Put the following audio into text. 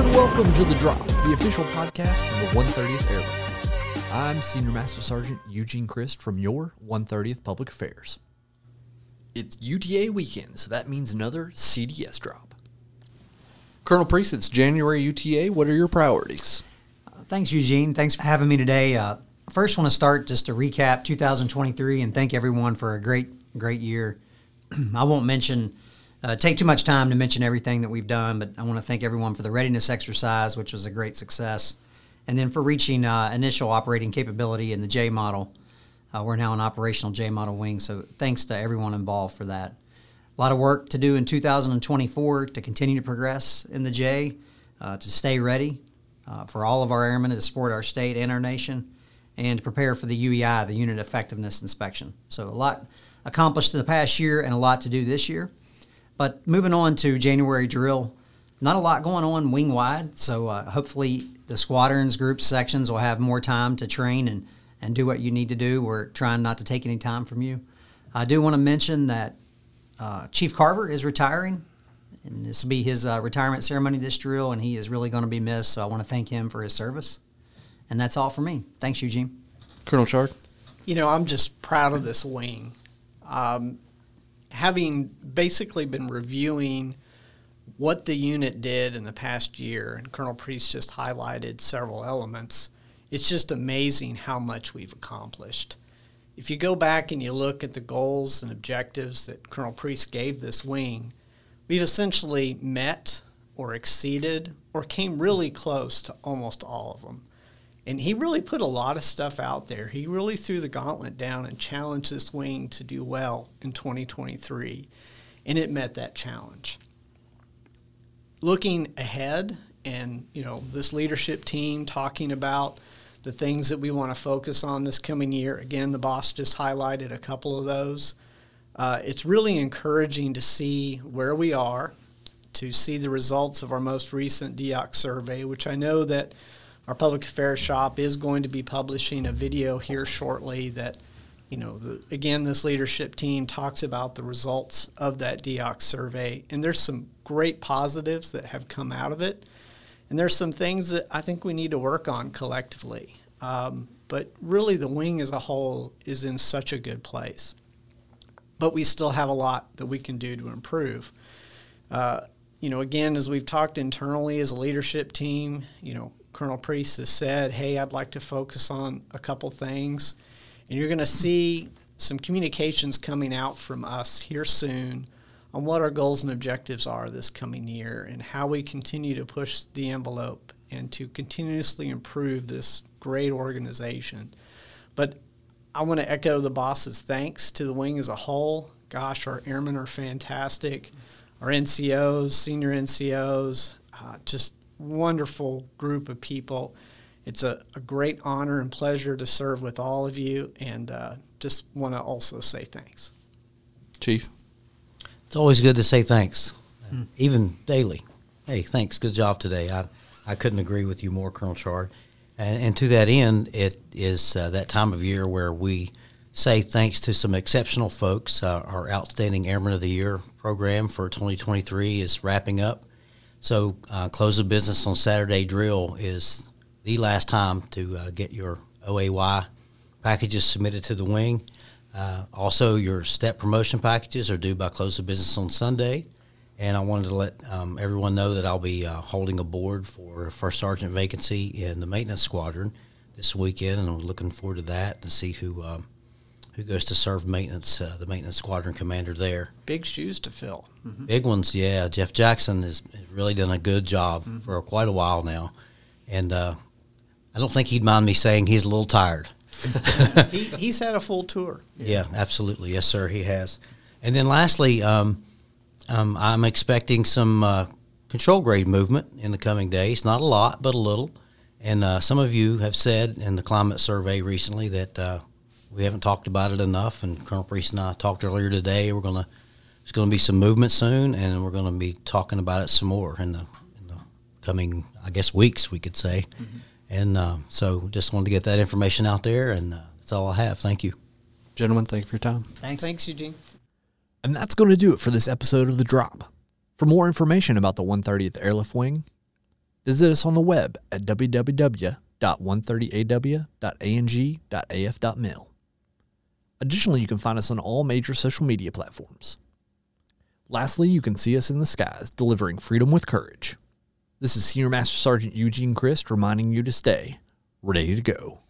and welcome to The Drop, the official podcast of the 130th Airborne. I'm Senior Master Sergeant Eugene Christ from your 130th Public Affairs. It's UTA weekend, so that means another CDS drop. Colonel Preece, it's January UTA. What are your priorities? Thanks, Eugene. Thanks for having me today. Uh, first, want to start just to recap 2023 and thank everyone for a great, great year. I won't mention, uh, take too much time to mention everything that we've done, but I want to thank everyone for the readiness exercise, which was a great success, and then for reaching uh, initial operating capability in the J model. Uh, we're now an operational J model wing, so thanks to everyone involved for that. A lot of work to do in 2024 to continue to progress in the J, uh, to stay ready uh, for all of our airmen to support our state and our nation, and to prepare for the UEI, the Unit Effectiveness Inspection. So, a lot accomplished in the past year and a lot to do this year. But moving on to January drill, not a lot going on wing wide. So, uh, hopefully, the squadrons, groups, sections will have more time to train and, and do what you need to do. We're trying not to take any time from you. I do want to mention that uh, Chief Carver is retiring and this will be his uh, retirement ceremony this drill, and he is really going to be missed. So I want to thank him for his service. And that's all for me. Thanks, Eugene. Colonel Chard. You know, I'm just proud of this wing. Um, having basically been reviewing what the unit did in the past year, and Colonel Preece just highlighted several elements, it's just amazing how much we've accomplished. If you go back and you look at the goals and objectives that Colonel Preece gave this wing, we've essentially met or exceeded or came really close to almost all of them. And he really put a lot of stuff out there. He really threw the gauntlet down and challenged this wing to do well in 2023. And it met that challenge. Looking ahead and, you know, this leadership team talking about the things that we want to focus on this coming year. Again, the boss just highlighted a couple of those. Uh, it's really encouraging to see where we are, to see the results of our most recent DEOC survey, which I know that our public affairs shop is going to be publishing a video here shortly that, you know, the, again, this leadership team talks about the results of that DEOC survey. And there's some great positives that have come out of it. And there's some things that I think we need to work on collectively. Um, but really, the wing as a whole is in such a good place but we still have a lot that we can do to improve. Uh, you know, again, as we've talked internally as a leadership team, you know, Colonel Preece has said, hey, I'd like to focus on a couple things. And you're going to see some communications coming out from us here soon on what our goals and objectives are this coming year and how we continue to push the envelope and to continuously improve this great organization. But I want to echo the boss's thanks to the wing as a whole. Gosh, our airmen are fantastic. Our NCOs, senior NCOs, uh, just wonderful group of people. It's a, a, great honor and pleasure to serve with all of you, and uh, just want to also say thanks. Chief. It's always good to say thanks, hmm. even daily. Hey, thanks. Good job today. I, I couldn't agree with you more, Colonel Chard. And, and to that end, it is uh, that time of year where we say thanks to some exceptional folks. Uh, our Outstanding Airman of the Year program for 2023 is wrapping up. So, uh, close of business on Saturday drill is the last time to uh, get your OAY packages submitted to the wing. Uh, also, your step promotion packages are due by close of business on Sunday. And I wanted to let um, everyone know that I'll be uh, holding a board for first sergeant vacancy in the maintenance squadron this weekend, and I'm looking forward to that to see who um, who goes to serve maintenance, uh, the maintenance squadron commander there. Big shoes to fill. Mm-hmm. Big ones, yeah. Jeff Jackson has really done a good job mm-hmm. for quite a while now, and uh, I don't think he'd mind me saying he's a little tired. he, he's had a full tour. Yeah. yeah. absolutely. Yes, sir, he has. And then lastly, um, um, I'm expecting some uh, control grade movement in the coming days. Not a lot, but a little. And uh, some of you have said in the climate survey recently that uh, we haven't talked about it enough. And Colonel Preece and I talked earlier today. We're gonna there's going to be some movement soon, and we're going to be talking about it some more in the in the coming, I guess, weeks. We could say. Mm-hmm. And uh, so, just wanted to get that information out there, and uh, that's all I have. Thank you, gentlemen. Thank you for your time. Thanks. Thanks, Eugene. And that's going to do it for this episode of The Drop. For more information about the 130th Airlift Wing, Visit us on the web at www.130aw.ang.af.mil. Additionally, you can find us on all major social media platforms. Lastly, you can see us in the skies delivering freedom with courage. This is Senior Master Sergeant Eugene Christ reminding you to stay ready to go.